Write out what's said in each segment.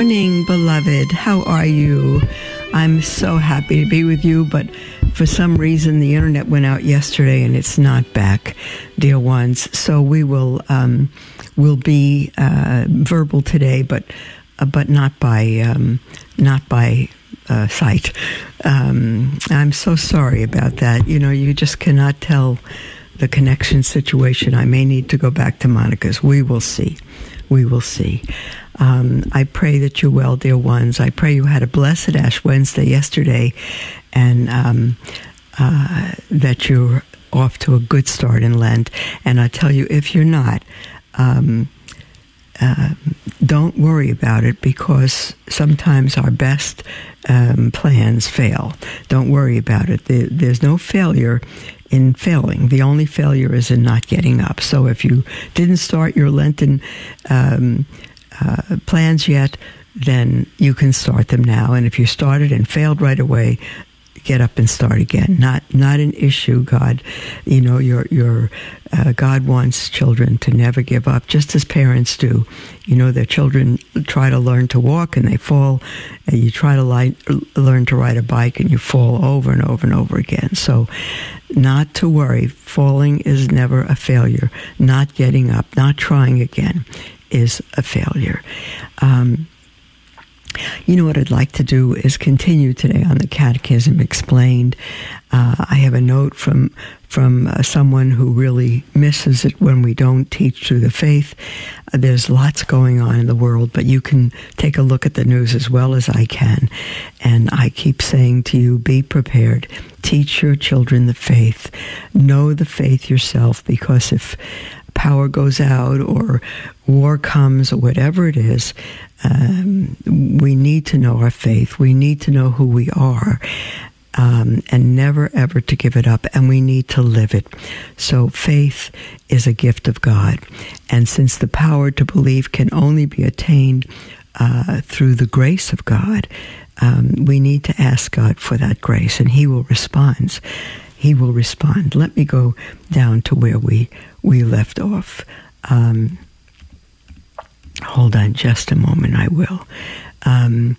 morning, beloved. How are you? I'm so happy to be with you, but for some reason the internet went out yesterday and it's not back, dear ones. So we will um, will be uh, verbal today, but uh, but not by um, not by uh, sight. Um, I'm so sorry about that. You know, you just cannot tell the connection situation. I may need to go back to Monica's. We will see. We will see. Um, I pray that you're well, dear ones. I pray you had a blessed Ash Wednesday yesterday and um, uh, that you're off to a good start in Lent. And I tell you, if you're not, um, uh, don't worry about it because sometimes our best um, plans fail. Don't worry about it. There, there's no failure in failing. The only failure is in not getting up. So if you didn't start your Lenten um, uh, plans yet, then you can start them now. And if you started and failed right away, get up and start again. Not not an issue. God, you know, your your uh, God wants children to never give up, just as parents do. You know, their children try to learn to walk and they fall. And you try to li- learn to ride a bike and you fall over and over and over again. So, not to worry. Falling is never a failure. Not getting up, not trying again, is a failure. Um, you know what I'd like to do is continue today on the Catechism Explained. Uh, I have a note from from uh, someone who really misses it when we don't teach through the faith. Uh, there's lots going on in the world, but you can take a look at the news as well as I can. And I keep saying to you, be prepared. Teach your children the faith. Know the faith yourself, because if power goes out or war comes whatever it is, um, we need to know our faith. We need to know who we are. Um, and never ever to give it up, and we need to live it. So, faith is a gift of God. And since the power to believe can only be attained uh, through the grace of God, um, we need to ask God for that grace, and He will respond. He will respond. Let me go down to where we, we left off. Um, Hold on just a moment, I will. Um,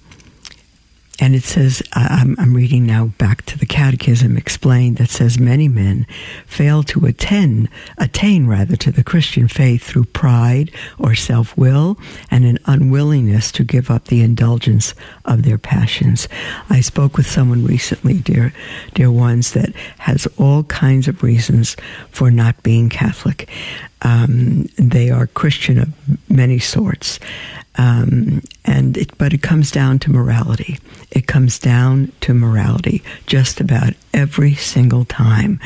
and it says, I'm, I'm, reading now back to the Catechism explained that says many men fail to attain, attain rather to the Christian faith through pride or self will and an unwillingness to give up the indulgence of their passions. I spoke with someone recently, dear, dear ones, that has all kinds of reasons for not being Catholic. Um, they are Christian of many sorts. Um, and it, but it comes down to morality. It comes down to morality just about every single time.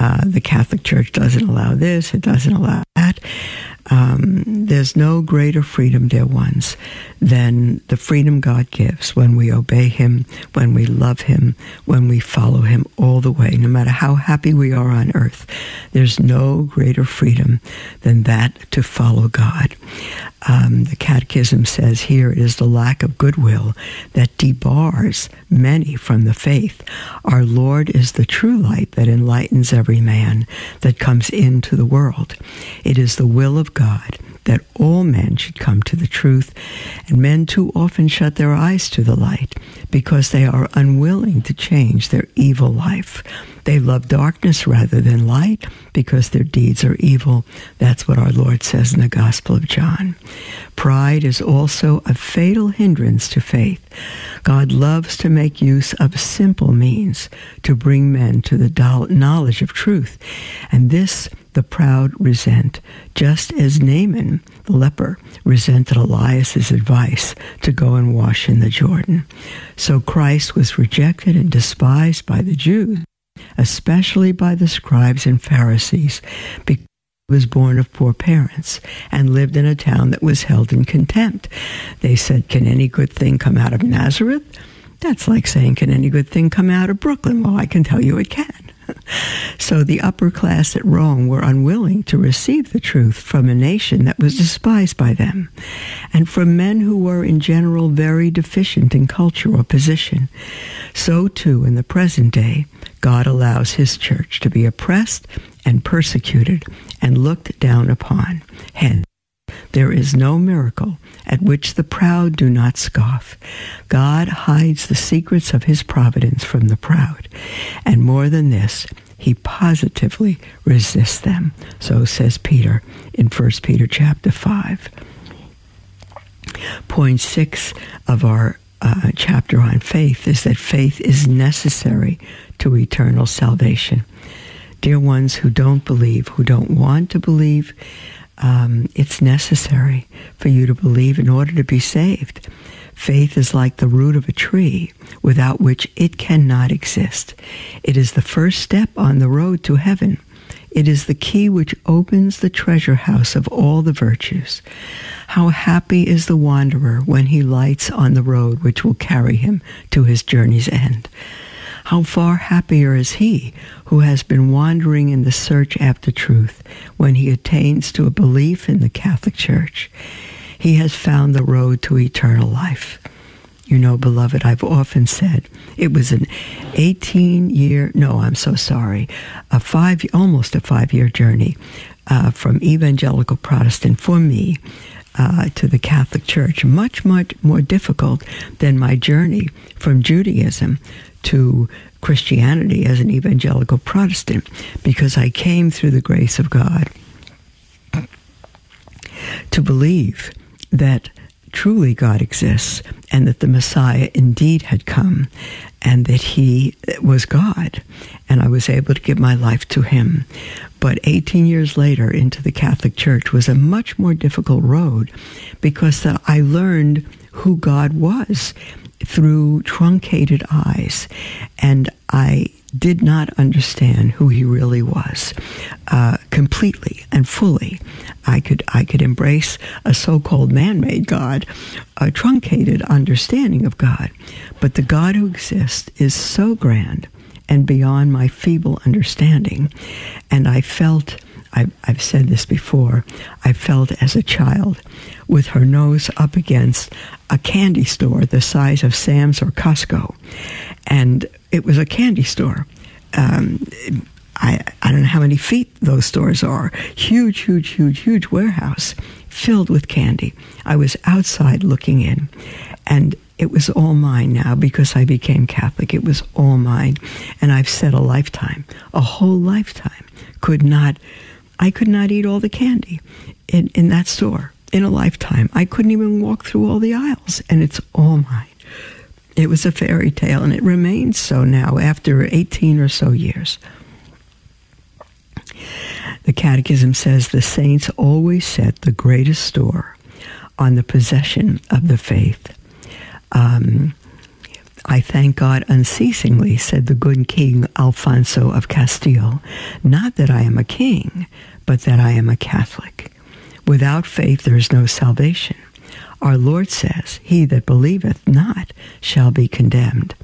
Uh, the Catholic Church doesn't allow this. It doesn't allow that. Um, there's no greater freedom, dear ones, than the freedom God gives when we obey Him, when we love Him, when we follow Him all the way, no matter how happy we are on earth. There's no greater freedom than that to follow God. Um, the Catechism says here it is the lack of goodwill that debars many from the faith. Our Lord is the true light that enlightens every man that comes into the world. It is the will of God that all men should come to the truth, and men too often shut their eyes to the light because they are unwilling to change their evil life. They love darkness rather than light because their deeds are evil. That's what our Lord says in the Gospel of John. Pride is also a fatal hindrance to faith. God loves to make use of simple means to bring men to the knowledge of truth, and this the proud resent, just as Naaman, the leper, resented Elias's advice to go and wash in the Jordan. So Christ was rejected and despised by the Jews, especially by the scribes and Pharisees, because he was born of poor parents and lived in a town that was held in contempt. They said, Can any good thing come out of Nazareth? That's like saying, Can any good thing come out of Brooklyn? Well, I can tell you it can. so the upper class at Rome were unwilling to receive the truth from a nation that was despised by them, and from men who were in general very deficient in culture or position. So too in the present day, God allows his church to be oppressed and persecuted and looked down upon. Hence, there is no miracle at which the proud do not scoff. God hides the secrets of his providence from the proud. And more than this, he positively resists them. So says Peter in 1 Peter chapter 5. Point 6 of our uh, chapter on faith is that faith is necessary to eternal salvation. Dear ones who don't believe, who don't want to believe, um, it's necessary for you to believe in order to be saved. Faith is like the root of a tree, without which it cannot exist. It is the first step on the road to heaven. It is the key which opens the treasure house of all the virtues. How happy is the wanderer when he lights on the road which will carry him to his journey's end. How far happier is he who has been wandering in the search after truth when he attains to a belief in the Catholic Church. He has found the road to eternal life. You know, beloved, I've often said it was an 18 year, no, I'm so sorry, a five, almost a five year journey uh, from evangelical Protestant for me uh, to the Catholic Church, much, much more difficult than my journey from Judaism to Christianity as an evangelical Protestant because I came through the grace of God to believe that truly God exists and that the Messiah indeed had come and that he was God. And I was able to give my life to him. But 18 years later into the Catholic Church was a much more difficult road because I learned who God was through truncated eyes. And I did not understand who he really was uh, completely and fully. I could I could embrace a so-called man-made God, a truncated understanding of God, but the God who exists is so grand and beyond my feeble understanding, and I felt. I've, I've said this before. I felt as a child with her nose up against a candy store the size of Sam's or Costco. And it was a candy store. Um, I, I don't know how many feet those stores are. Huge, huge, huge, huge warehouse filled with candy. I was outside looking in, and it was all mine now because I became Catholic. It was all mine. And I've said a lifetime, a whole lifetime, could not, I could not eat all the candy in, in that store in a lifetime. I couldn't even walk through all the aisles, and it's all mine. It was a fairy tale, and it remains so now after 18 or so years. The Catechism says the saints always set the greatest store on the possession of the faith. Um, I thank God unceasingly, said the good King Alfonso of Castile, not that I am a king, but that I am a Catholic. Without faith there is no salvation. Our Lord says, He that believeth not shall be condemned.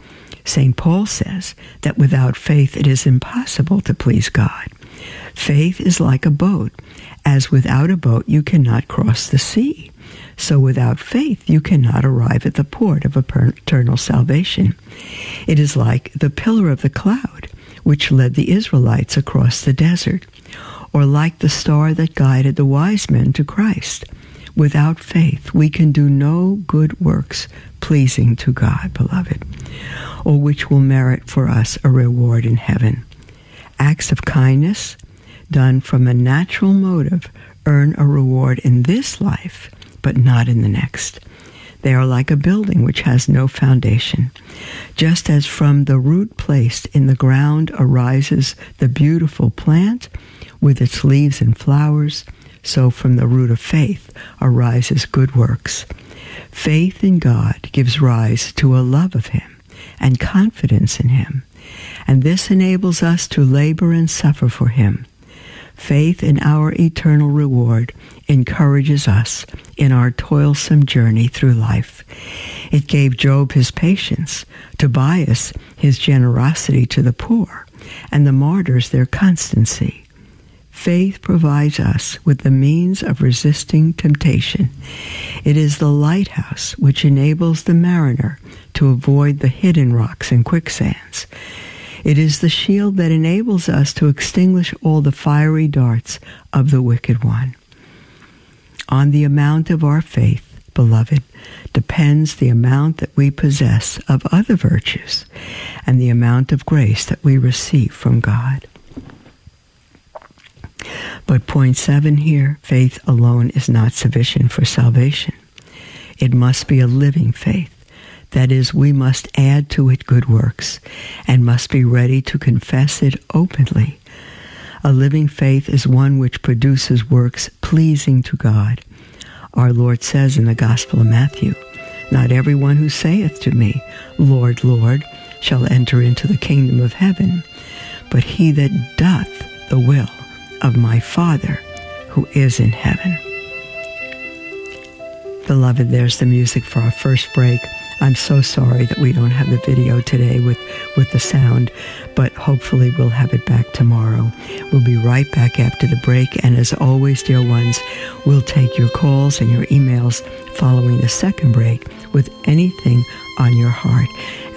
St. Paul says that without faith it is impossible to please God. Faith is like a boat, as without a boat you cannot cross the sea. So without faith you cannot arrive at the port of eternal salvation. It is like the pillar of the cloud, which led the Israelites across the desert, or like the star that guided the wise men to Christ. Without faith, we can do no good works pleasing to God, beloved, or which will merit for us a reward in heaven. Acts of kindness done from a natural motive earn a reward in this life, but not in the next. They are like a building which has no foundation. Just as from the root placed in the ground arises the beautiful plant with its leaves and flowers, so from the root of faith arises good works. Faith in God gives rise to a love of Him and confidence in Him, and this enables us to labor and suffer for Him. faith in our eternal reward encourages us in our toilsome journey through life. It gave Job his patience, Tobias his generosity to the poor, and the martyrs their constancy. Faith provides us with the means of resisting temptation. It is the lighthouse which enables the mariner to avoid the hidden rocks and quicksands. It is the shield that enables us to extinguish all the fiery darts of the wicked one. On the amount of our faith, beloved, depends the amount that we possess of other virtues and the amount of grace that we receive from God. But point seven here faith alone is not sufficient for salvation. It must be a living faith. That is, we must add to it good works and must be ready to confess it openly. A living faith is one which produces works pleasing to God. Our Lord says in the Gospel of Matthew, Not everyone who saith to me, Lord, Lord, shall enter into the kingdom of heaven, but he that doth the will of my Father who is in heaven. Beloved, there's the music for our first break. I'm so sorry that we don't have the video today with, with the sound, but hopefully we'll have it back tomorrow. We'll be right back after the break, and as always, dear ones, we'll take your calls and your emails following the second break with anything on your heart.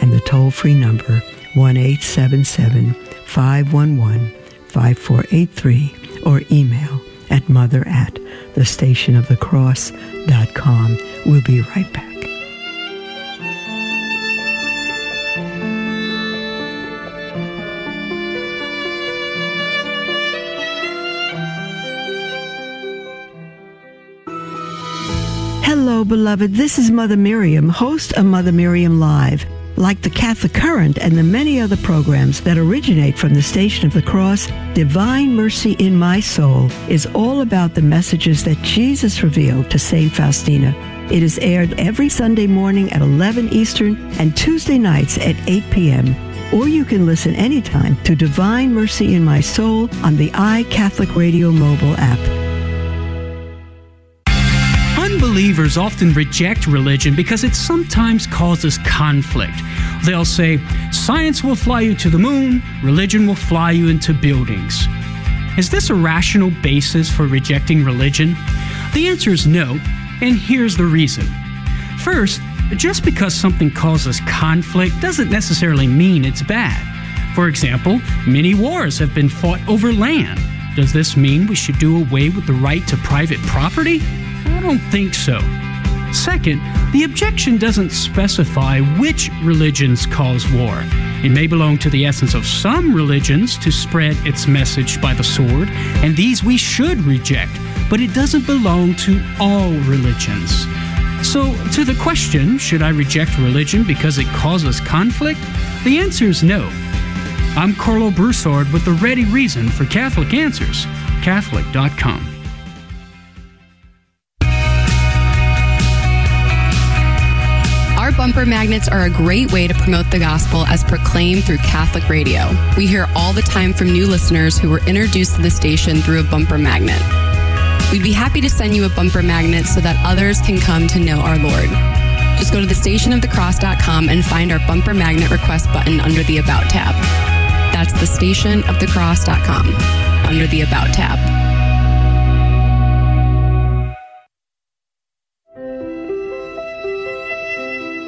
And the toll free number, 1 877 511 5483 or email at mother at thestationofthecross.com. We'll be right back. Hello, beloved. This is Mother Miriam, host of Mother Miriam Live. Like the Catholic Current and the many other programs that originate from the Station of the Cross, Divine Mercy in My Soul is all about the messages that Jesus revealed to St. Faustina. It is aired every Sunday morning at 11 Eastern and Tuesday nights at 8 p.m. Or you can listen anytime to Divine Mercy in My Soul on the iCatholic Radio mobile app. Unbelievers often reject religion because it sometimes causes conflict. They'll say, Science will fly you to the moon, religion will fly you into buildings. Is this a rational basis for rejecting religion? The answer is no, and here's the reason. First, just because something causes conflict doesn't necessarily mean it's bad. For example, many wars have been fought over land. Does this mean we should do away with the right to private property? I don't think so. Second, the objection doesn't specify which religions cause war. It may belong to the essence of some religions to spread its message by the sword, and these we should reject, but it doesn't belong to all religions. So, to the question, should I reject religion because it causes conflict? The answer is no. I'm Karlo Broussard with the ready reason for Catholic Answers, Catholic.com. bumper magnets are a great way to promote the gospel as proclaimed through Catholic radio. We hear all the time from new listeners who were introduced to the station through a bumper magnet. We'd be happy to send you a bumper magnet so that others can come to know our Lord. Just go to thestationofthecross.com and find our bumper magnet request button under the About tab. That's thestationofthecross.com under the About tab.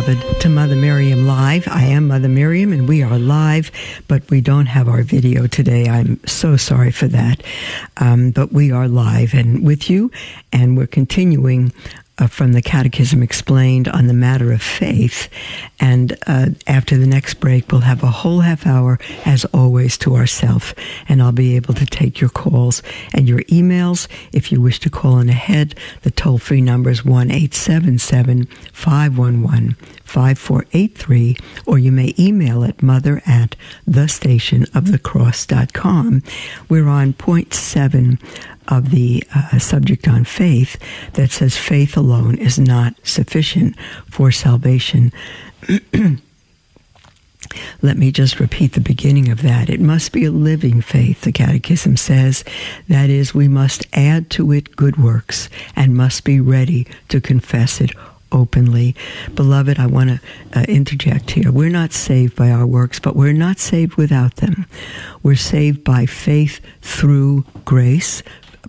beloved, to Mother Miriam Live. I am Mother Miriam, and we are live, but we don't have our video today. I'm so sorry for that. Um, but we are live and with you, and we're continuing uh, from the Catechism Explained on the matter of faith. And uh, after the next break, we'll have a whole half hour, as always, to ourselves. And I'll be able to take your calls and your emails. If you wish to call in ahead, the toll free number is 1 877 511 5483, or you may email at mother at thestationofthecross.com. We're on point seven of the uh, subject on faith that says faith alone is not sufficient for salvation. Let me just repeat the beginning of that. It must be a living faith, the Catechism says. That is, we must add to it good works and must be ready to confess it openly. Beloved, I want to uh, interject here. We're not saved by our works, but we're not saved without them. We're saved by faith through grace,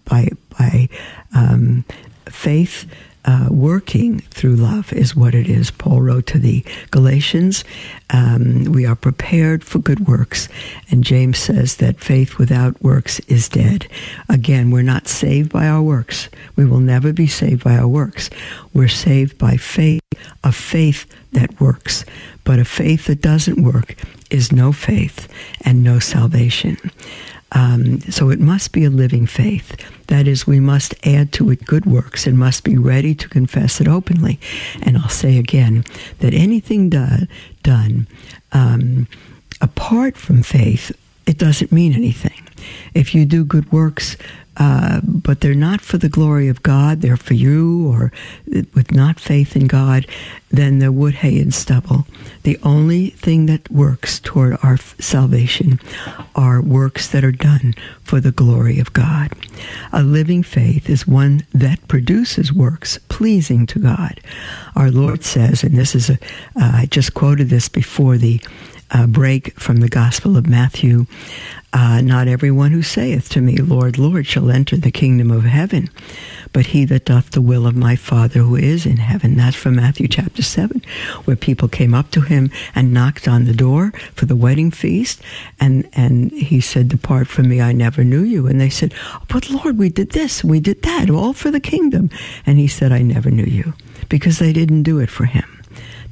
by by um, faith uh, working through love is what it is. Paul wrote to the Galatians, um, we are prepared for good works. And James says that faith without works is dead. Again, we're not saved by our works. We will never be saved by our works. We're saved by faith, a faith that works. But a faith that doesn't work is no faith and no salvation. Um, so it must be a living faith. That is, we must add to it good works and must be ready to confess it openly. And I'll say again that anything do, done um, apart from faith, it doesn't mean anything. If you do good works uh, but they're not for the glory of God, they're for you, or with not faith in God, then they're wood, hay, and stubble. The only thing that works toward our salvation are works that are done for the glory of God. A living faith is one that produces works pleasing to God. Our Lord says, and this is a, uh, I just quoted this before the uh, break from the Gospel of Matthew. Uh, not everyone who saith to me, Lord, Lord, shall enter the kingdom of heaven, but he that doth the will of my Father who is in heaven. That's from Matthew chapter 7, where people came up to him and knocked on the door for the wedding feast, and, and he said, Depart from me, I never knew you. And they said, But Lord, we did this, we did that, all for the kingdom. And he said, I never knew you, because they didn't do it for him.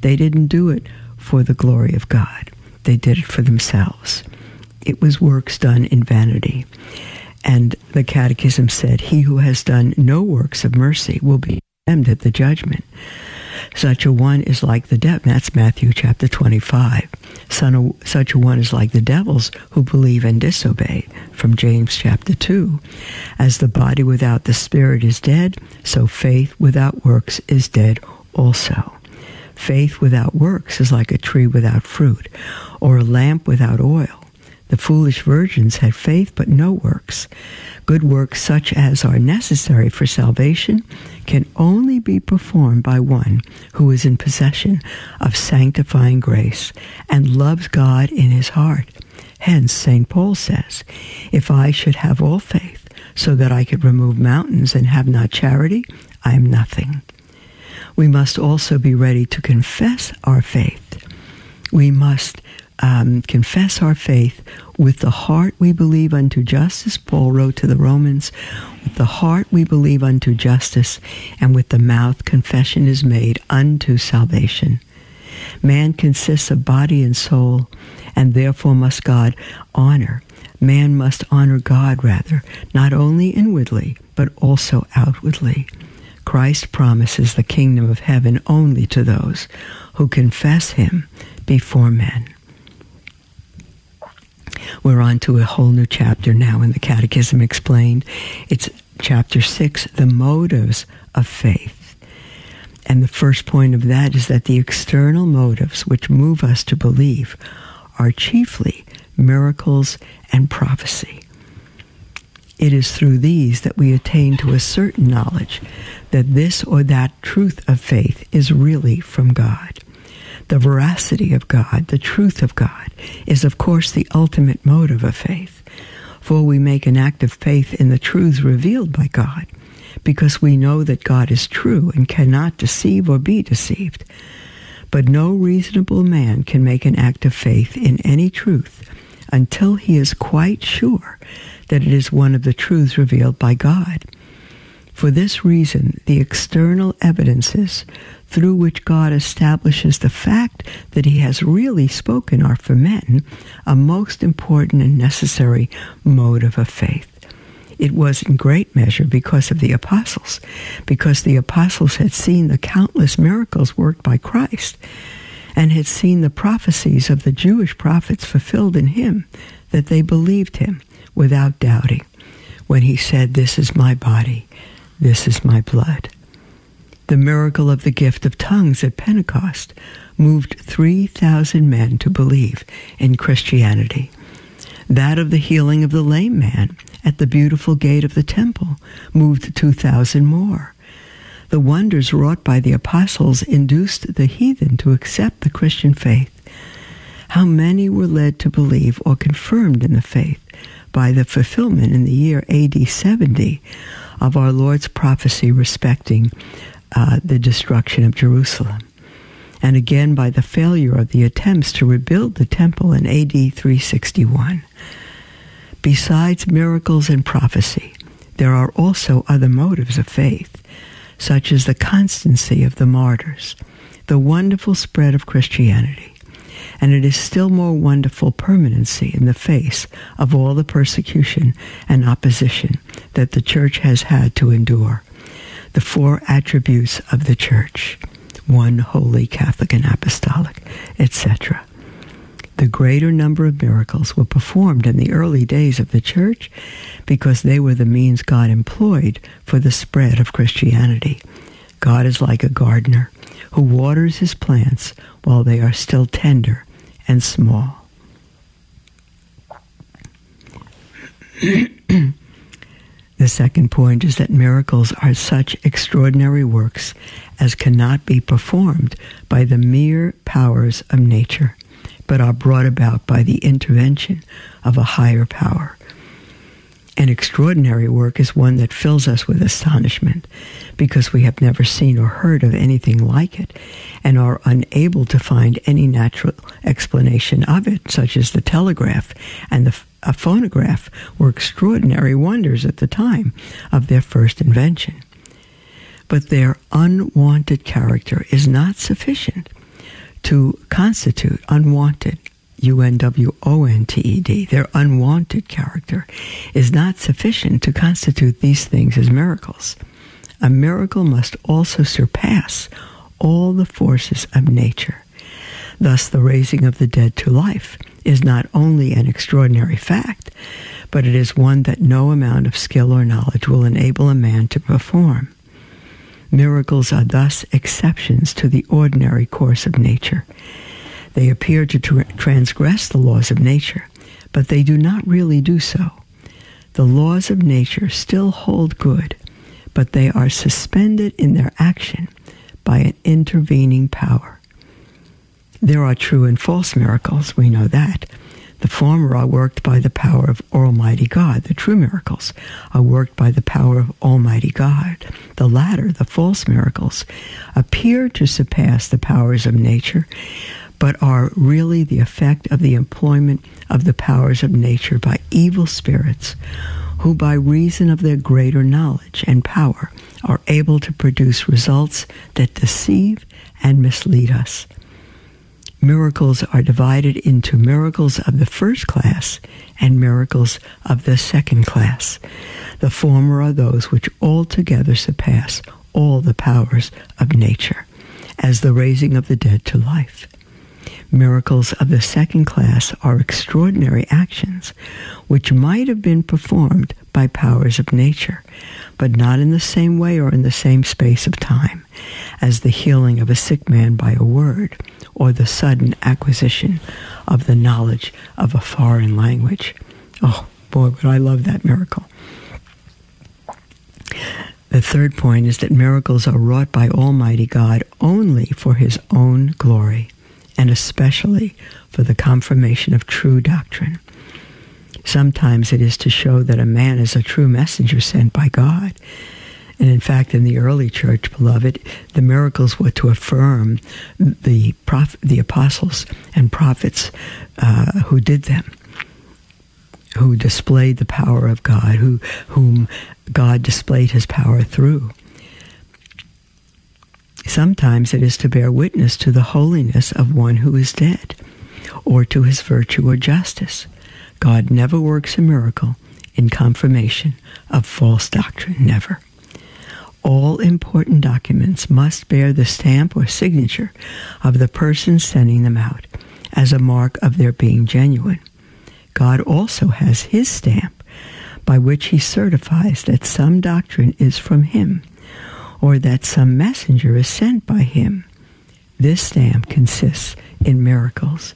They didn't do it for the glory of God. They did it for themselves it was works done in vanity. And the Catechism said, He who has done no works of mercy will be condemned at the judgment. Such a one is like the devil. That's Matthew chapter 25. Such a one is like the devils who believe and disobey. From James chapter 2. As the body without the spirit is dead, so faith without works is dead also. Faith without works is like a tree without fruit, or a lamp without oil. The foolish virgins had faith but no works. Good works such as are necessary for salvation can only be performed by one who is in possession of sanctifying grace and loves God in his heart. Hence, St. Paul says, If I should have all faith so that I could remove mountains and have not charity, I am nothing. We must also be ready to confess our faith. We must um, confess our faith with the heart we believe unto justice, Paul wrote to the Romans, with the heart we believe unto justice, and with the mouth confession is made unto salvation. Man consists of body and soul, and therefore must God honor. Man must honor God, rather, not only inwardly, but also outwardly. Christ promises the kingdom of heaven only to those who confess him before men. We're on to a whole new chapter now in the Catechism Explained. It's chapter 6, the motives of faith. And the first point of that is that the external motives which move us to believe are chiefly miracles and prophecy. It is through these that we attain to a certain knowledge that this or that truth of faith is really from God. The veracity of God, the truth of God, is of course the ultimate motive of faith. For we make an act of faith in the truths revealed by God, because we know that God is true and cannot deceive or be deceived. But no reasonable man can make an act of faith in any truth until he is quite sure that it is one of the truths revealed by God. For this reason, the external evidences through which God establishes the fact that he has really spoken are for men a most important and necessary motive of faith. It was in great measure because of the apostles, because the apostles had seen the countless miracles worked by Christ and had seen the prophecies of the Jewish prophets fulfilled in him, that they believed him without doubting when he said, This is my body, this is my blood. The miracle of the gift of tongues at Pentecost moved 3,000 men to believe in Christianity. That of the healing of the lame man at the beautiful gate of the temple moved 2,000 more. The wonders wrought by the apostles induced the heathen to accept the Christian faith. How many were led to believe or confirmed in the faith by the fulfillment in the year AD 70 of our Lord's prophecy respecting uh, the destruction of Jerusalem, and again by the failure of the attempts to rebuild the temple in AD 361. Besides miracles and prophecy, there are also other motives of faith, such as the constancy of the martyrs, the wonderful spread of Christianity, and it is still more wonderful permanency in the face of all the persecution and opposition that the church has had to endure the four attributes of the church one holy, Catholic, and apostolic, etc. The greater number of miracles were performed in the early days of the church because they were the means God employed for the spread of Christianity. God is like a gardener who waters his plants while they are still tender and small. The second point is that miracles are such extraordinary works as cannot be performed by the mere powers of nature, but are brought about by the intervention of a higher power. An extraordinary work is one that fills us with astonishment because we have never seen or heard of anything like it and are unable to find any natural explanation of it, such as the telegraph and the a phonograph were extraordinary wonders at the time of their first invention. But their unwonted character is not sufficient to constitute unwonted, U N W O N T E D, their unwonted character is not sufficient to constitute these things as miracles. A miracle must also surpass all the forces of nature. Thus, the raising of the dead to life is not only an extraordinary fact, but it is one that no amount of skill or knowledge will enable a man to perform. Miracles are thus exceptions to the ordinary course of nature. They appear to tra- transgress the laws of nature, but they do not really do so. The laws of nature still hold good, but they are suspended in their action by an intervening power. There are true and false miracles, we know that. The former are worked by the power of Almighty God. The true miracles are worked by the power of Almighty God. The latter, the false miracles, appear to surpass the powers of nature, but are really the effect of the employment of the powers of nature by evil spirits, who by reason of their greater knowledge and power are able to produce results that deceive and mislead us miracles are divided into miracles of the first class and miracles of the second class. The former are those which altogether surpass all the powers of nature, as the raising of the dead to life. Miracles of the second class are extraordinary actions which might have been performed by powers of nature, but not in the same way or in the same space of time as the healing of a sick man by a word or the sudden acquisition of the knowledge of a foreign language. Oh, boy, but I love that miracle. The third point is that miracles are wrought by Almighty God only for His own glory, and especially for the confirmation of true doctrine. Sometimes it is to show that a man is a true messenger sent by God. And in fact, in the early church, beloved, the miracles were to affirm the prof- the apostles and prophets uh, who did them, who displayed the power of God, who, whom God displayed his power through. Sometimes it is to bear witness to the holiness of one who is dead, or to his virtue or justice. God never works a miracle in confirmation of false doctrine, never. All important documents must bear the stamp or signature of the person sending them out as a mark of their being genuine. God also has his stamp by which he certifies that some doctrine is from him or that some messenger is sent by him. This stamp consists in miracles.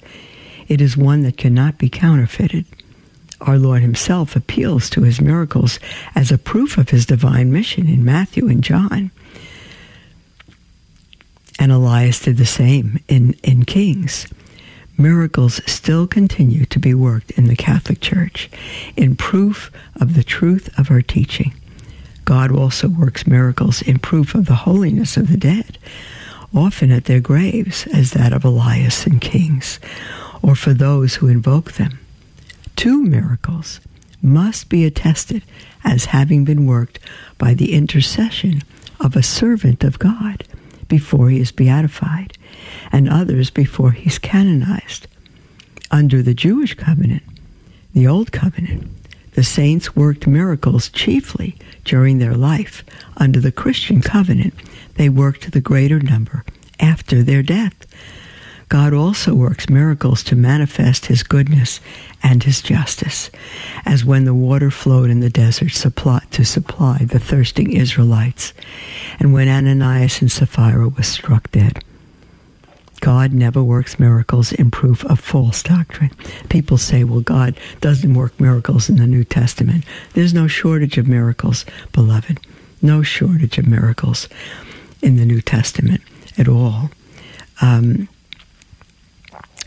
It is one that cannot be counterfeited. Our Lord himself appeals to his miracles as a proof of his divine mission in Matthew and John. And Elias did the same in, in Kings. Miracles still continue to be worked in the Catholic Church in proof of the truth of her teaching. God also works miracles in proof of the holiness of the dead, often at their graves, as that of Elias and Kings, or for those who invoke them. Two miracles must be attested as having been worked by the intercession of a servant of God before he is beatified, and others before he's canonized. Under the Jewish covenant, the Old Covenant, the saints worked miracles chiefly during their life. Under the Christian covenant, they worked the greater number after their death. God also works miracles to manifest his goodness and his justice, as when the water flowed in the desert to supply the thirsting Israelites, and when Ananias and Sapphira were struck dead. God never works miracles in proof of false doctrine. People say, well, God doesn't work miracles in the New Testament. There's no shortage of miracles, beloved. No shortage of miracles in the New Testament at all. Um,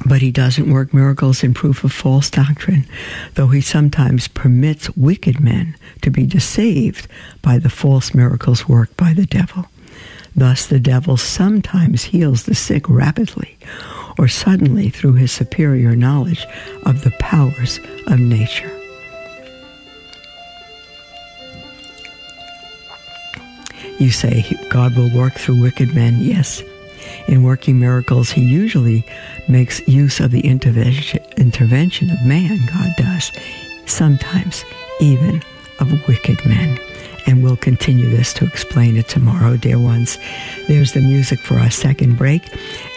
but he doesn't work miracles in proof of false doctrine, though he sometimes permits wicked men to be deceived by the false miracles worked by the devil. Thus, the devil sometimes heals the sick rapidly or suddenly through his superior knowledge of the powers of nature. You say God will work through wicked men? Yes. In working miracles, he usually makes use of the intervention, of man, God does, sometimes even of wicked men and we'll continue this to explain it tomorrow, dear ones. There's the music for our second break,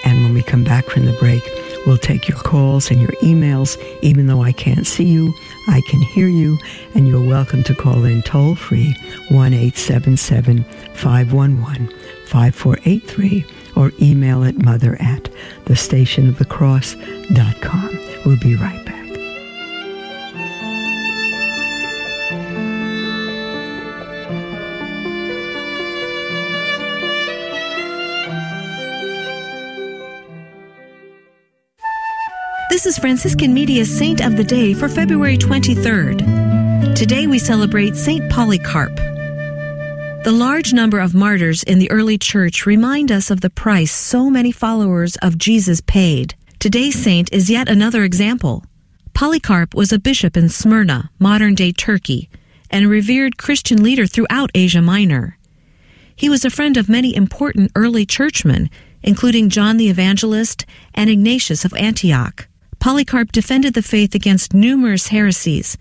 and when we come back from the break, we'll take your calls and your emails. Even though I can't see you, I can hear you, and you're welcome to call in toll free 1 877 511 5483 or email at mother at thestationofthecross.com. We'll be right back. This is Franciscan Media's Saint of the Day for February 23rd. Today we celebrate Saint Polycarp. The large number of martyrs in the early church remind us of the price so many followers of Jesus paid. Today's saint is yet another example. Polycarp was a bishop in Smyrna, modern day Turkey, and a revered Christian leader throughout Asia Minor. He was a friend of many important early churchmen, including John the Evangelist and Ignatius of Antioch. Polycarp defended the faith against numerous heresies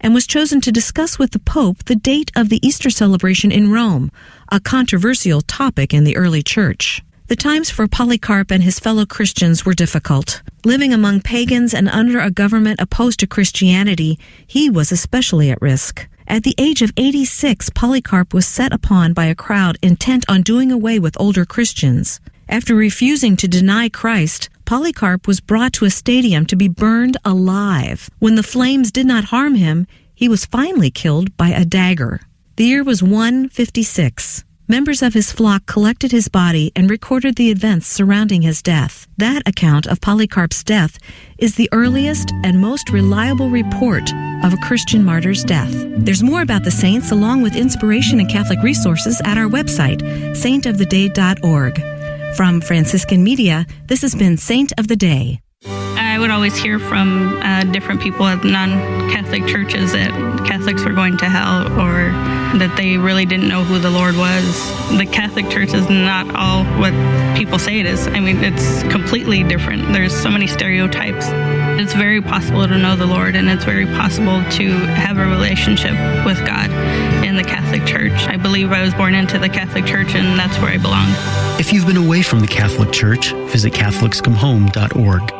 and was chosen to discuss with the Pope the date of the Easter celebration in Rome, a controversial topic in the early church. The times for Polycarp and his fellow Christians were difficult. Living among pagans and under a government opposed to Christianity, he was especially at risk. At the age of 86, Polycarp was set upon by a crowd intent on doing away with older Christians. After refusing to deny Christ, Polycarp was brought to a stadium to be burned alive. When the flames did not harm him, he was finally killed by a dagger. The year was 156. Members of his flock collected his body and recorded the events surrounding his death. That account of Polycarp's death is the earliest and most reliable report of a Christian martyr's death. There's more about the saints along with inspiration and Catholic resources at our website, saintoftheday.org. From Franciscan Media, this has been Saint of the Day. I would always hear from uh, different people at non-Catholic churches that Catholics were going to hell or that they really didn't know who the Lord was. The Catholic Church is not all what people say it is. I mean, it's completely different. There's so many stereotypes. It's very possible to know the Lord, and it's very possible to have a relationship with God the Catholic Church. I believe I was born into the Catholic Church, and that's where I belong. If you've been away from the Catholic Church, visit CatholicsComeHome.org.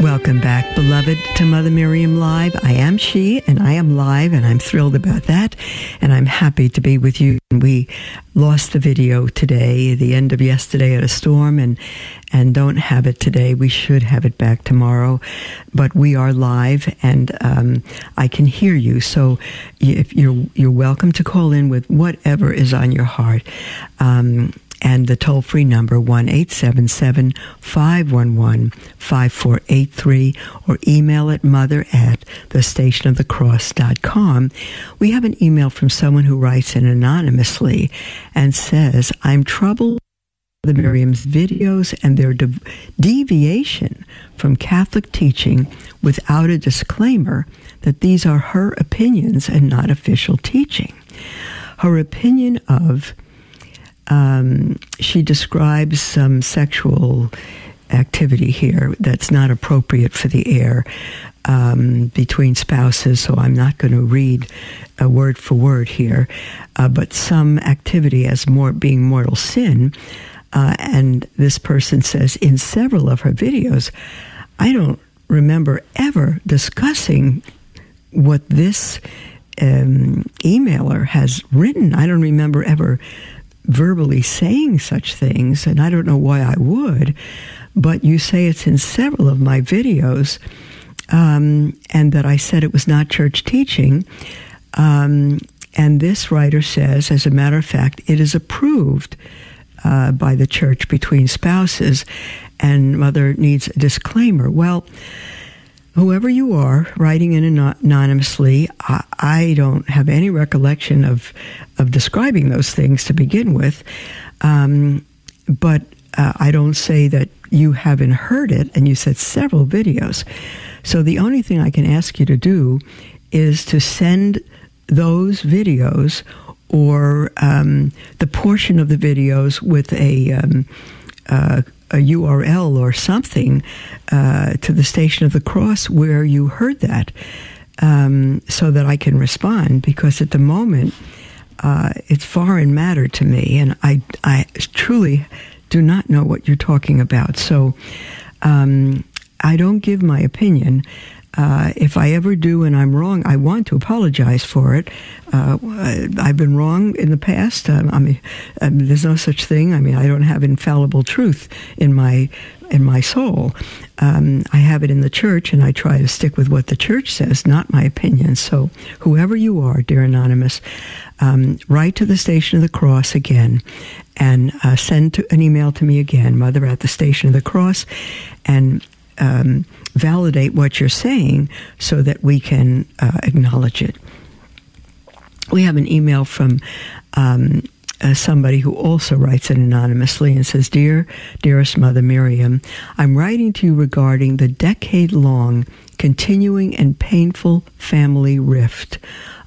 Welcome back, beloved, to Mother Miriam Live. I am she, and I am live, and I'm thrilled about that, and I'm happy to be with you. We lost the video today, the end of yesterday at a storm, and and don't have it today. We should have it back tomorrow, but we are live, and um, I can hear you. So if you're you're welcome to call in with whatever is on your heart. Um, and the toll free number 1 877 511 5483 or email at mother at thestationofthecross.com. We have an email from someone who writes in anonymously and says, I'm troubled the Miriam's videos and their de- deviation from Catholic teaching without a disclaimer that these are her opinions and not official teaching. Her opinion of um, she describes some sexual activity here that's not appropriate for the air um, between spouses, so I'm not going to read a word for word here, uh, but some activity as more being mortal sin. Uh, and this person says in several of her videos, I don't remember ever discussing what this um, emailer has written. I don't remember ever verbally saying such things, and I don't know why I would, but you say it's in several of my videos, um, and that I said it was not church teaching. Um, and this writer says, as a matter of fact, it is approved uh, by the church between spouses, and mother needs a disclaimer. Well, whoever you are writing in anonymously, I, I, don't have any recollection of of describing those things to begin with. Um, but uh, I don't say that you haven't heard it, and you said several videos. So the only thing I can ask you to do is to send those videos or um, the portion of the videos with a um, uh, a URL or something uh, to the Station of the Cross where you heard that, um, so that I can respond. Because at the moment, uh, it's foreign matter to me, and I, I truly do not know what you're talking about. So um, I don't give my opinion. Uh, if I ever do and I'm wrong, I want to apologize for it. Uh, I've been wrong in the past. Um, I mean, um, there's no such thing. I mean, I don't have infallible truth in my in my soul. Um, I have it in the church, and I try to stick with what the church says, not my opinion. So, whoever you are, dear anonymous, um, write to the Station of the Cross again, and uh, send to, an email to me again, Mother at the Station of the Cross, and um, validate what you're saying so that we can uh, acknowledge it. We have an email from um, uh, somebody who also writes it anonymously and says, Dear, dearest Mother Miriam, I'm writing to you regarding the decade long continuing and painful family rift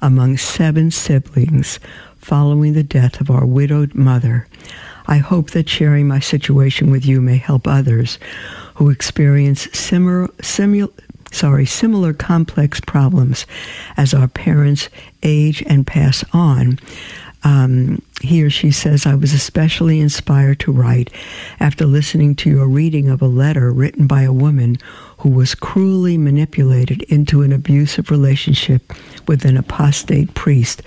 among seven siblings following the death of our widowed mother. I hope that sharing my situation with you may help others who experience similar, simul, sorry, similar complex problems as our parents age and pass on. Um, he or she says, I was especially inspired to write after listening to your reading of a letter written by a woman who was cruelly manipulated into an abusive relationship with an apostate priest.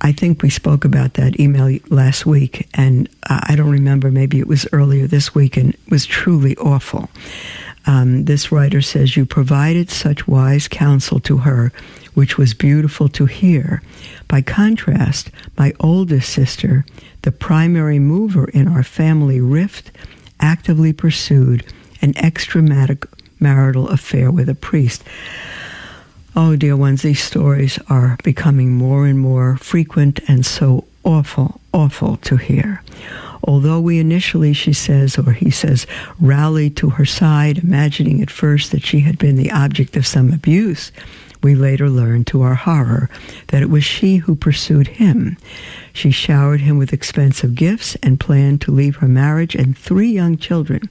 I think we spoke about that email last week, and I don't remember, maybe it was earlier this week, and it was truly awful. Um, this writer says, You provided such wise counsel to her which was beautiful to hear. By contrast, my oldest sister, the primary mover in our family rift, actively pursued an extramarital affair with a priest. Oh, dear ones, these stories are becoming more and more frequent and so awful, awful to hear. Although we initially, she says, or he says, rallied to her side, imagining at first that she had been the object of some abuse, we later learned to our horror that it was she who pursued him. She showered him with expensive gifts and planned to leave her marriage and three young children,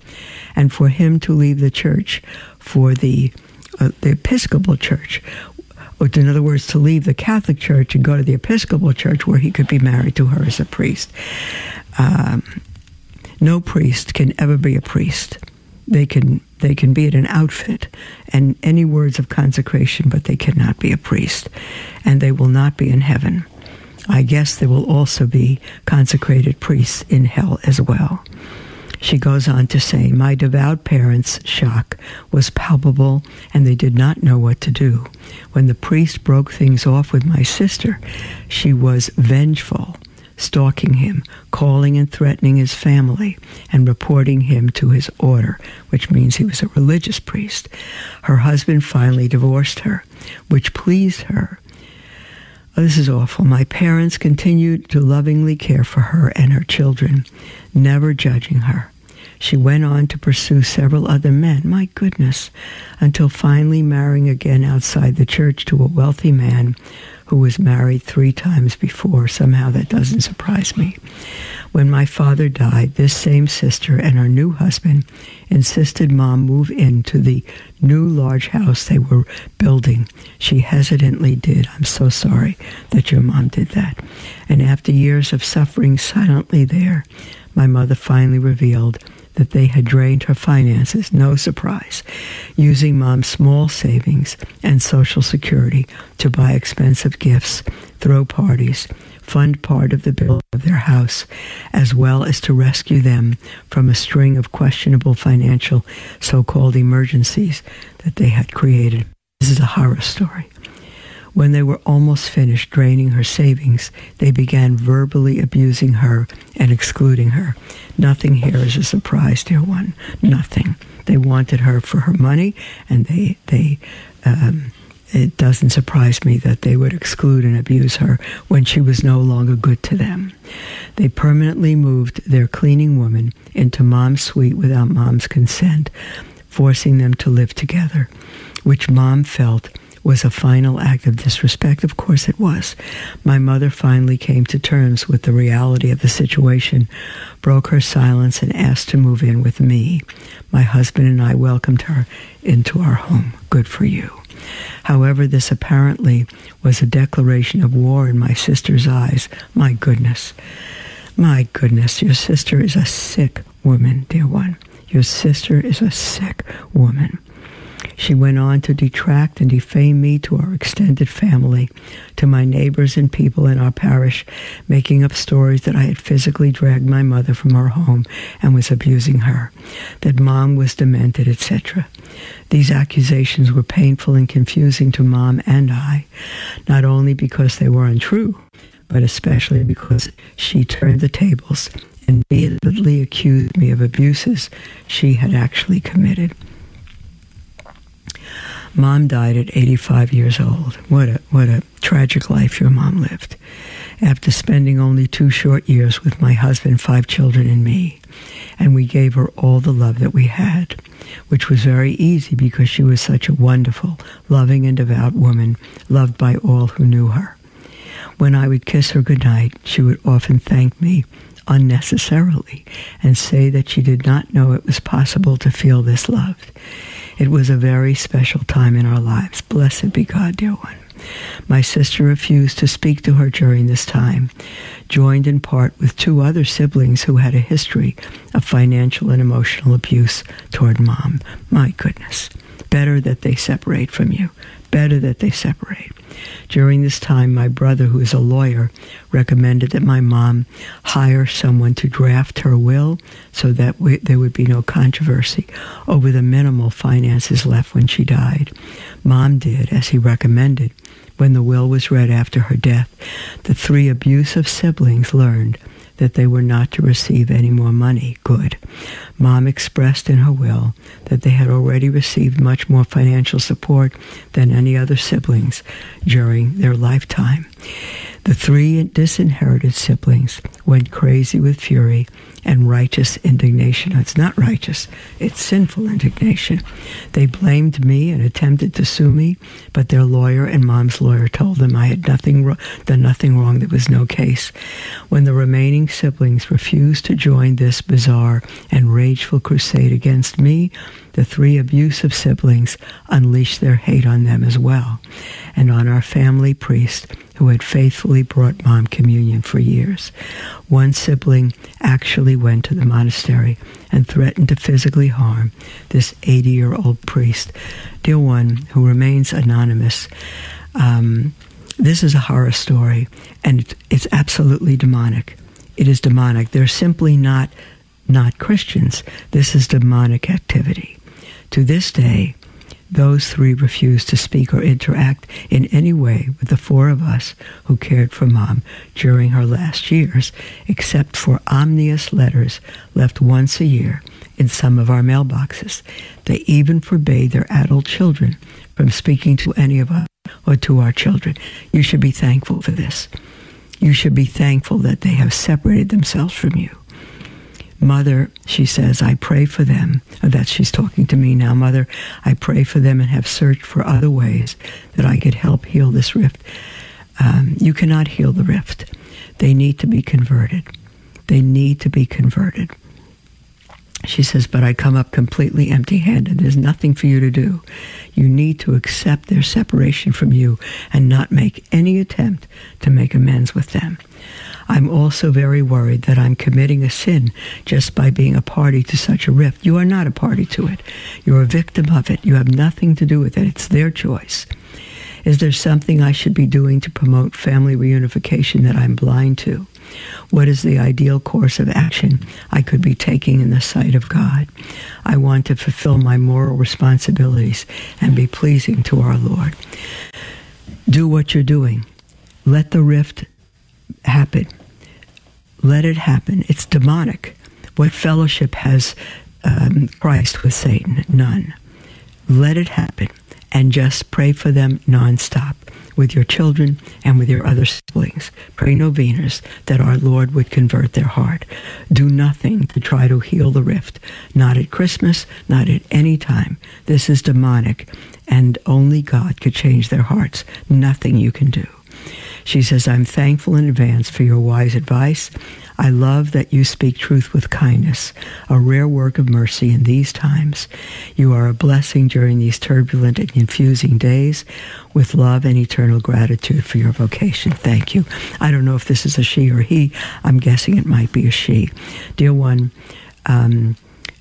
and for him to leave the church for the uh, the Episcopal Church, or in other words, to leave the Catholic Church and go to the Episcopal Church where he could be married to her as a priest. Um, no priest can ever be a priest. They can they can be at an outfit and any words of consecration, but they cannot be a priest, and they will not be in heaven. I guess there will also be consecrated priests in hell as well. She goes on to say, My devout parents' shock was palpable, and they did not know what to do. When the priest broke things off with my sister, she was vengeful, stalking him, calling and threatening his family, and reporting him to his order, which means he was a religious priest. Her husband finally divorced her, which pleased her. This is awful. My parents continued to lovingly care for her and her children, never judging her. She went on to pursue several other men, my goodness, until finally marrying again outside the church to a wealthy man who was married three times before. Somehow that doesn't surprise me. When my father died, this same sister and her new husband insisted mom move into the new large house they were building. She hesitantly did. I'm so sorry that your mom did that. And after years of suffering silently there, my mother finally revealed that they had drained her finances, no surprise, using mom's small savings and social security to buy expensive gifts, throw parties, fund part of the bill of their house, as well as to rescue them from a string of questionable financial so called emergencies that they had created. This is a horror story. When they were almost finished draining her savings, they began verbally abusing her and excluding her. Nothing here is a surprise, dear one. Nothing. They wanted her for her money, and they they. Um, it doesn't surprise me that they would exclude and abuse her when she was no longer good to them. They permanently moved their cleaning woman into mom's suite without mom's consent, forcing them to live together, which mom felt was a final act of disrespect. Of course it was. My mother finally came to terms with the reality of the situation, broke her silence, and asked to move in with me. My husband and I welcomed her into our home. Good for you. However, this apparently was a declaration of war in my sister's eyes. My goodness. My goodness, your sister is a sick woman, dear one. Your sister is a sick woman. She went on to detract and defame me to our extended family, to my neighbors and people in our parish, making up stories that I had physically dragged my mother from her home and was abusing her, that mom was demented, etc. These accusations were painful and confusing to mom and I, not only because they were untrue, but especially because she turned the tables and vehemently accused me of abuses she had actually committed. Mom died at 85 years old. What a what a tragic life your mom lived. After spending only two short years with my husband, five children, and me, and we gave her all the love that we had, which was very easy because she was such a wonderful, loving, and devout woman, loved by all who knew her. When I would kiss her goodnight, she would often thank me unnecessarily and say that she did not know it was possible to feel this loved. It was a very special time in our lives. Blessed be God, dear one. My sister refused to speak to her during this time, joined in part with two other siblings who had a history of financial and emotional abuse toward mom. My goodness. Better that they separate from you. Better that they separate. During this time, my brother, who is a lawyer, recommended that my mom hire someone to draft her will so that we, there would be no controversy over the minimal finances left when she died. Mom did as he recommended, When the will was read after her death, the three abusive siblings learned that they were not to receive any more money. Good. Mom expressed in her will that they had already received much more financial support than any other siblings during their lifetime. The three disinherited siblings went crazy with fury and righteous indignation. It's not righteous, it's sinful indignation. They blamed me and attempted to sue me, but their lawyer and mom's lawyer told them I had nothing ro- done nothing wrong. There was no case. When the remaining siblings refused to join this bizarre and rageful crusade against me, the three abusive siblings unleashed their hate on them as well, and on our family priest who had faithfully brought mom communion for years. One sibling actually went to the monastery and threatened to physically harm this 80 year old priest. Dear one, who remains anonymous, um, this is a horror story, and it's absolutely demonic. It is demonic. They're simply not not Christians. This is demonic activity. To this day, those three refused to speak or interact in any way with the four of us who cared for Mom during her last years, except for ominous letters left once a year in some of our mailboxes. They even forbade their adult children from speaking to any of us or to our children. You should be thankful for this. You should be thankful that they have separated themselves from you. Mother, she says, I pray for them. That she's talking to me now. Mother, I pray for them and have searched for other ways that I could help heal this rift. Um, you cannot heal the rift. They need to be converted. They need to be converted. She says, but I come up completely empty handed. There's nothing for you to do. You need to accept their separation from you and not make any attempt to make amends with them. I'm also very worried that I'm committing a sin just by being a party to such a rift. You are not a party to it. You're a victim of it. You have nothing to do with it. It's their choice. Is there something I should be doing to promote family reunification that I'm blind to? What is the ideal course of action I could be taking in the sight of God? I want to fulfill my moral responsibilities and be pleasing to our Lord. Do what you're doing. Let the rift happen. Let it happen. It's demonic. What fellowship has um, Christ with Satan? None. Let it happen and just pray for them nonstop with your children and with your other siblings. Pray novenas that our Lord would convert their heart. Do nothing to try to heal the rift. Not at Christmas, not at any time. This is demonic, and only God could change their hearts. Nothing you can do. She says, I'm thankful in advance for your wise advice. I love that you speak truth with kindness, a rare work of mercy in these times. You are a blessing during these turbulent and confusing days with love and eternal gratitude for your vocation. Thank you. I don't know if this is a she or he. I'm guessing it might be a she. Dear one, um,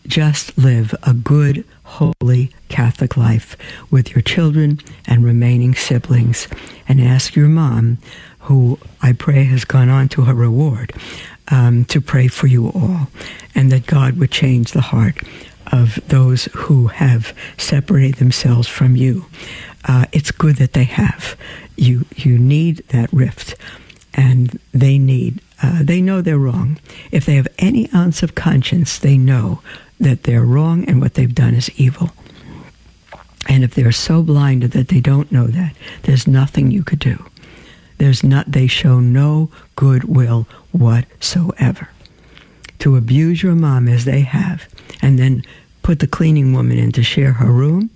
just live a good, holy Catholic life with your children and remaining siblings and ask your mom, who I pray has gone on to her reward, um, to pray for you all and that God would change the heart of those who have separated themselves from you. Uh, it's good that they have. You, you need that rift and they need, uh, they know they're wrong. If they have any ounce of conscience, they know that they're wrong and what they've done is evil. And if they're so blinded that they don't know that, there's nothing you could do. There's not they show no goodwill whatsoever. To abuse your mom as they have, and then put the cleaning woman in to share her room,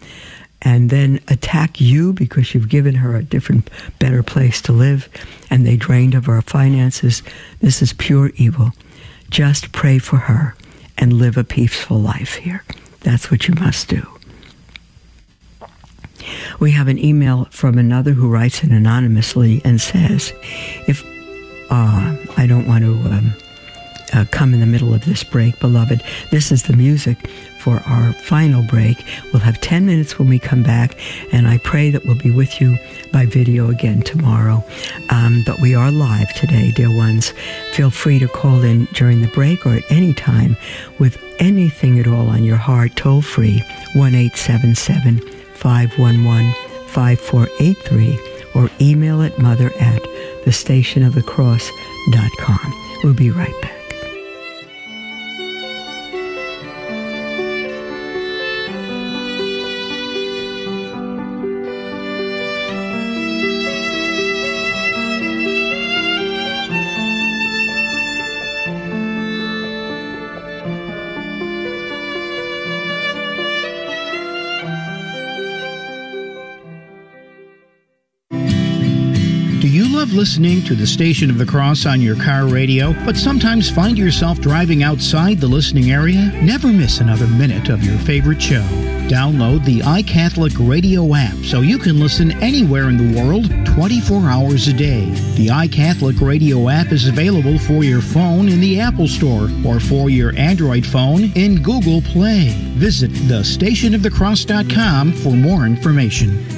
and then attack you because you've given her a different, better place to live, and they drained of our finances. This is pure evil. Just pray for her and live a peaceful life here. That's what you must do. We have an email from another who writes it anonymously and says, if uh, I don't want to um, uh, come in the middle of this break, beloved, this is the music for our final break. We'll have 10 minutes when we come back, and I pray that we'll be with you by video again tomorrow. Um, but we are live today, dear ones. Feel free to call in during the break or at any time with anything at all on your heart, toll free, 1 877 511 5483 or email at mother at thestationofthecross.com. We'll be right back. Listening to the Station of the Cross on your car radio, but sometimes find yourself driving outside the listening area? Never miss another minute of your favorite show. Download the iCatholic Radio app so you can listen anywhere in the world 24 hours a day. The iCatholic Radio app is available for your phone in the Apple Store or for your Android phone in Google Play. Visit thestationofthecross.com for more information.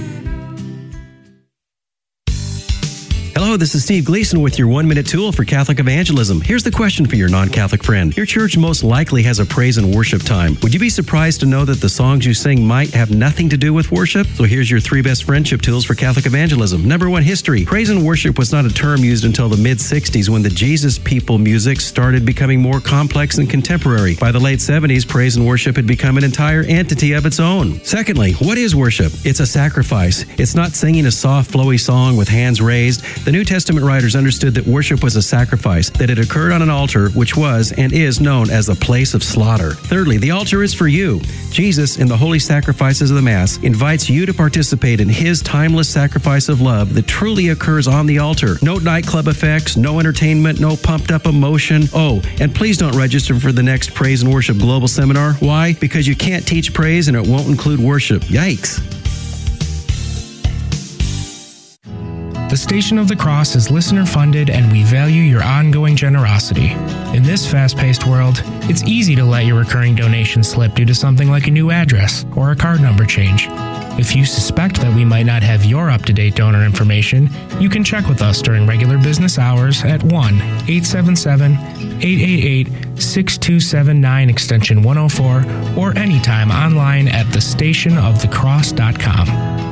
This is Steve Gleason with your one minute tool for Catholic evangelism. Here's the question for your non Catholic friend. Your church most likely has a praise and worship time. Would you be surprised to know that the songs you sing might have nothing to do with worship? So here's your three best friendship tools for Catholic evangelism. Number one, history. Praise and worship was not a term used until the mid 60s when the Jesus people music started becoming more complex and contemporary. By the late 70s, praise and worship had become an entire entity of its own. Secondly, what is worship? It's a sacrifice. It's not singing a soft, flowy song with hands raised. The New Testament writers understood that worship was a sacrifice, that it occurred on an altar, which was and is known as the place of slaughter. Thirdly, the altar is for you. Jesus, in the holy sacrifices of the Mass, invites you to participate in his timeless sacrifice of love that truly occurs on the altar. No nightclub effects, no entertainment, no pumped up emotion. Oh, and please don't register for the next Praise and Worship Global Seminar. Why? Because you can't teach praise and it won't include worship. Yikes. The Station of the Cross is listener funded and we value your ongoing generosity. In this fast paced world, it's easy to let your recurring donation slip due to something like a new address or a card number change. If you suspect that we might not have your up to date donor information, you can check with us during regular business hours at 1 877 888 6279 extension 104 or anytime online at thestationofthecross.com.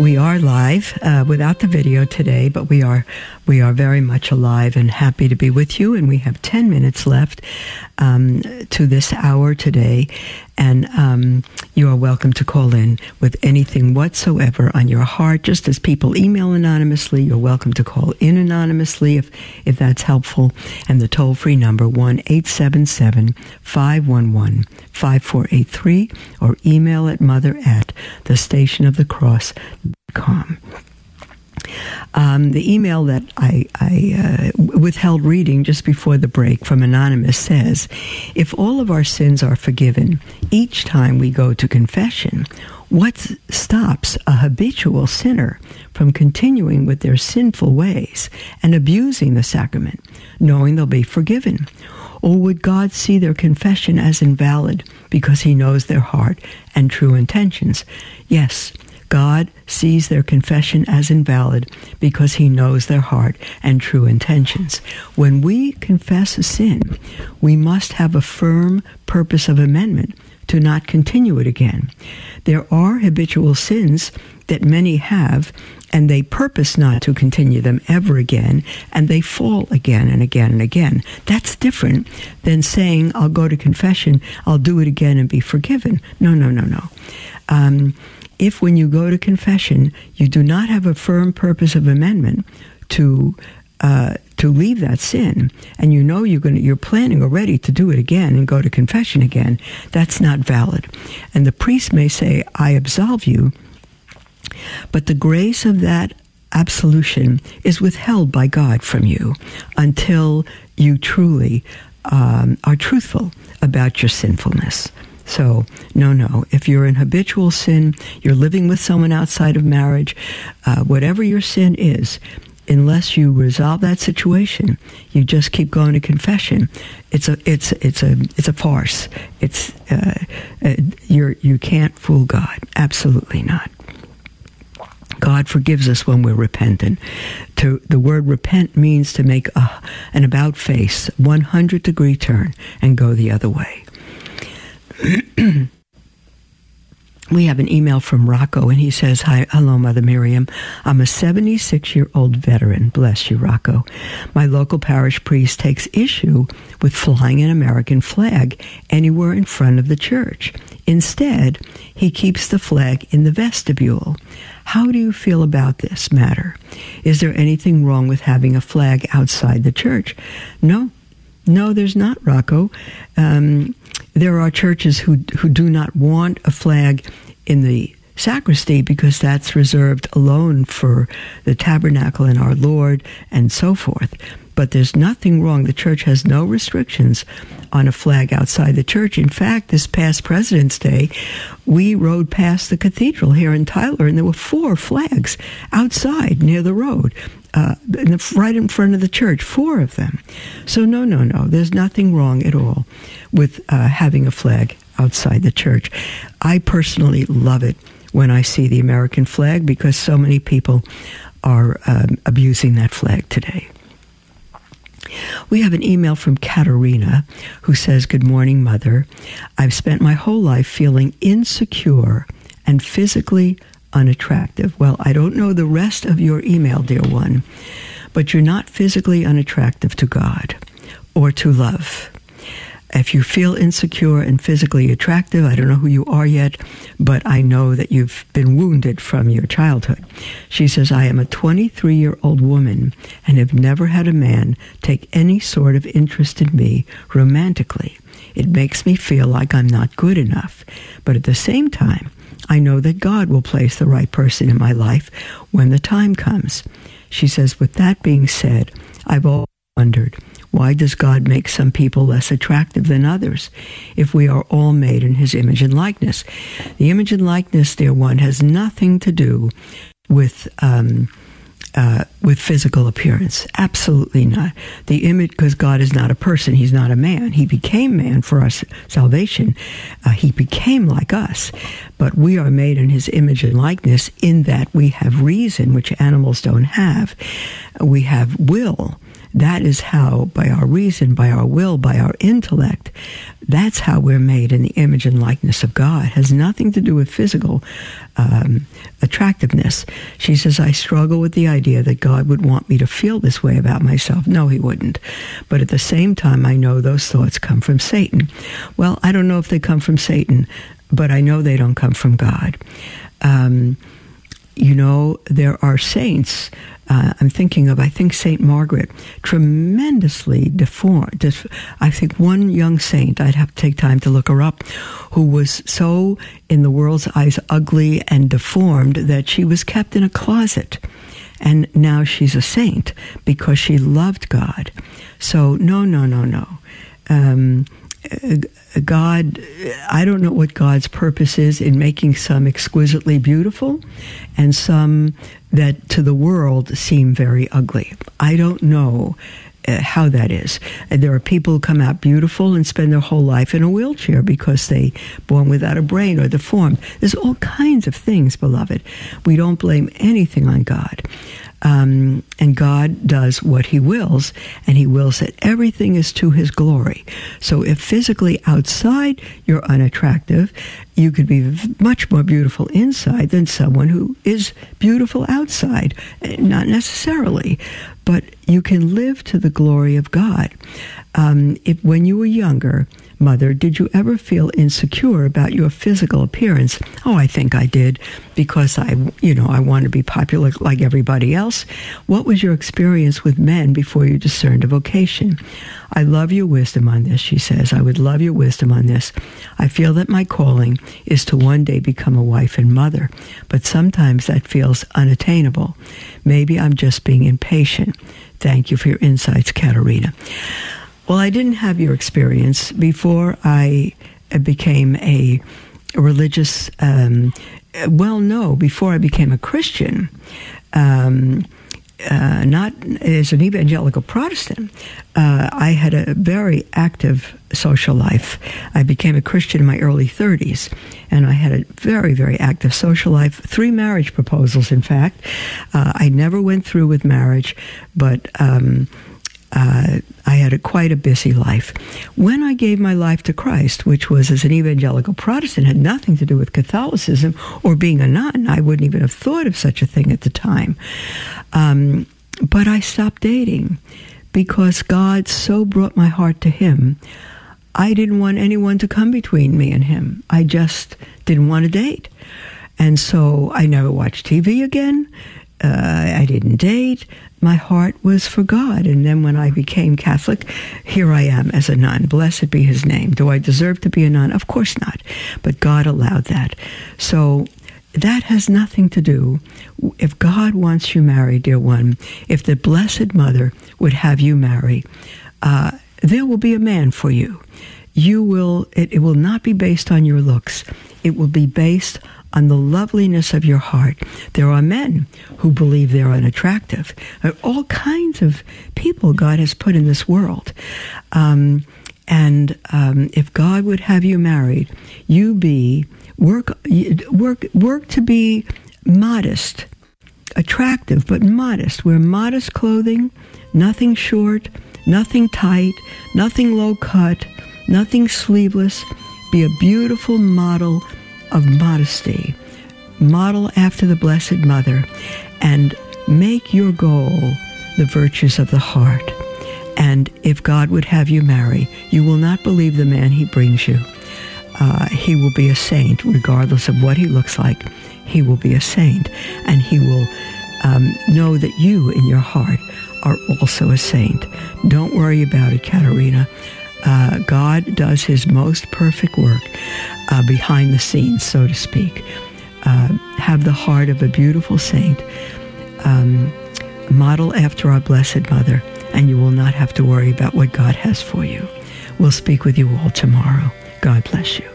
We are live uh, without the video today, but we are we are very much alive and happy to be with you. And we have ten minutes left um, to this hour today, and um, you are welcome to call in with anything whatsoever on your heart. Just as people email anonymously, you're welcome to call in anonymously if if that's helpful. And the toll free number one eight seven seven five one one five four eight three or email at mother at the station of the cross com. Um, the email that I, I uh, withheld reading just before the break from Anonymous says If all of our sins are forgiven each time we go to confession, what stops a habitual sinner from continuing with their sinful ways and abusing the sacrament, knowing they'll be forgiven? Or would God see their confession as invalid because he knows their heart and true intentions? Yes, God sees their confession as invalid because he knows their heart and true intentions. When we confess a sin, we must have a firm purpose of amendment to not continue it again. There are habitual sins that many have, and they purpose not to continue them ever again, and they fall again and again and again. That's different than saying, I'll go to confession, I'll do it again and be forgiven. No, no, no, no. Um, if when you go to confession you do not have a firm purpose of amendment to uh, to leave that sin, and you know you're going you're planning already to do it again and go to confession again, that's not valid. And the priest may say, "I absolve you," but the grace of that absolution is withheld by God from you until you truly um, are truthful about your sinfulness. So, no, no. If you're in habitual sin, you're living with someone outside of marriage, uh, whatever your sin is, unless you resolve that situation, you just keep going to confession. It's a it's it's a it's a farce. It's uh, uh, you're you can't fool God. Absolutely not. God forgives us when we're repentant. To the word repent means to make a, an about face, 100 degree turn, and go the other way. We have an email from Rocco, and he says, Hi, hello, Mother Miriam. I'm a 76 year old veteran. Bless you, Rocco. My local parish priest takes issue with flying an American flag anywhere in front of the church. Instead, he keeps the flag in the vestibule. How do you feel about this matter? Is there anything wrong with having a flag outside the church? No, no, there's not, Rocco. Um, there are churches who who do not want a flag in the sacristy because that's reserved alone for the tabernacle and our Lord and so forth. But there's nothing wrong. The church has no restrictions on a flag outside the church. In fact, this past President's Day, we rode past the cathedral here in Tyler, and there were four flags outside near the road. Uh, in the, right in front of the church, four of them. So, no, no, no, there's nothing wrong at all with uh, having a flag outside the church. I personally love it when I see the American flag because so many people are um, abusing that flag today. We have an email from Katerina who says, Good morning, Mother. I've spent my whole life feeling insecure and physically unattractive. Well, I don't know the rest of your email, dear one, but you're not physically unattractive to God or to love. If you feel insecure and physically attractive, I don't know who you are yet, but I know that you've been wounded from your childhood. She says, I am a 23 year old woman and have never had a man take any sort of interest in me romantically. It makes me feel like I'm not good enough. But at the same time, I know that God will place the right person in my life when the time comes. She says, with that being said, I've always wondered why does God make some people less attractive than others if we are all made in his image and likeness? The image and likeness, dear one, has nothing to do with. Um, uh, with physical appearance. Absolutely not. The image, because God is not a person, He's not a man. He became man for our salvation. Uh, he became like us. But we are made in His image and likeness in that we have reason, which animals don't have. We have will. That is how, by our reason, by our will, by our intellect, that's how we're made in the image and likeness of God. It has nothing to do with physical um, attractiveness. She says, I struggle with the idea that God would want me to feel this way about myself. No, He wouldn't. But at the same time, I know those thoughts come from Satan. Well, I don't know if they come from Satan, but I know they don't come from God. Um, you know, there are saints uh, I'm thinking of, I think, St. Margaret, tremendously deformed. I think one young saint, I'd have to take time to look her up, who was so, in the world's eyes, ugly and deformed that she was kept in a closet. And now she's a saint because she loved God. So, no, no, no, no. Um, God, I don't know what God's purpose is in making some exquisitely beautiful and some that to the world seem very ugly. I don't know uh, how that is. And there are people who come out beautiful and spend their whole life in a wheelchair because they born without a brain or deformed. There's all kinds of things, beloved. We don't blame anything on God. Um, and God does what He wills, and He wills that everything is to His glory. So if physically outside you're unattractive, you could be much more beautiful inside than someone who is beautiful outside. Not necessarily, but you can live to the glory of God. Um, if when you were younger, mother, did you ever feel insecure about your physical appearance? Oh, I think I did because I, you know, I want to be popular like everybody else. What was your experience with men before you discerned a vocation? I love your wisdom on this, she says. I would love your wisdom on this. I feel that my calling is to one day become a wife and mother, but sometimes that feels unattainable. Maybe I'm just being impatient. Thank you for your insights, Katerina. Well, I didn't have your experience before I became a, a religious. Um, well, no, before I became a Christian. Um, uh, not as an evangelical Protestant, uh, I had a very active social life. I became a Christian in my early 30s, and I had a very, very active social life. Three marriage proposals, in fact. Uh, I never went through with marriage, but um, uh, I had a, quite a busy life. When I gave my life to Christ, which was as an evangelical Protestant, had nothing to do with Catholicism or being a nun. I wouldn't even have thought of such a thing at the time. Um, but I stopped dating because God so brought my heart to Him. I didn't want anyone to come between me and Him. I just didn't want to date. And so I never watched TV again. Uh, I didn't date my heart was for God. And then when I became Catholic, here I am as a nun. Blessed be his name. Do I deserve to be a nun? Of course not. But God allowed that. So that has nothing to do. If God wants you married, dear one, if the Blessed Mother would have you marry, uh, there will be a man for you. You will, it, it will not be based on your looks. It will be based on the loveliness of your heart. There are men who believe they're unattractive. All kinds of people God has put in this world. Um, and um, if God would have you married, you be work work work to be modest, attractive but modest. Wear modest clothing, nothing short, nothing tight, nothing low cut, nothing sleeveless. Be a beautiful model of modesty. Model after the Blessed Mother and make your goal the virtues of the heart. And if God would have you marry, you will not believe the man he brings you. Uh, he will be a saint, regardless of what he looks like. He will be a saint, and he will um, know that you, in your heart, are also a saint. Don't worry about it, Katerina uh, God does his most perfect work uh, behind the scenes, so to speak. Uh, have the heart of a beautiful saint. Um, model after our Blessed Mother, and you will not have to worry about what God has for you. We'll speak with you all tomorrow. God bless you.